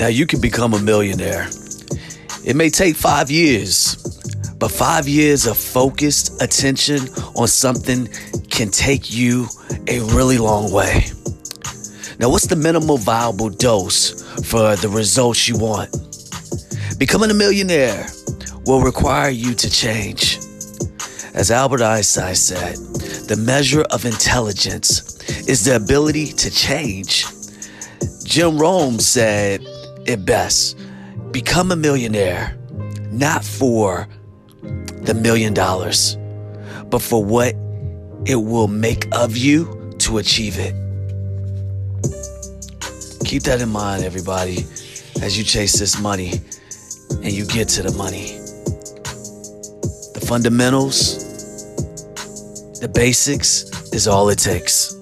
Now, you can become a millionaire. It may take five years, but five years of focused attention on something can take you a really long way. Now, what's the minimal viable dose for the results you want? Becoming a millionaire will require you to change. As Albert Einstein said, the measure of intelligence is the ability to change. Jim Rohn said it best become a millionaire, not for the million dollars, but for what it will make of you to achieve it. Keep that in mind, everybody, as you chase this money and you get to the money. The fundamentals, the basics is all it takes.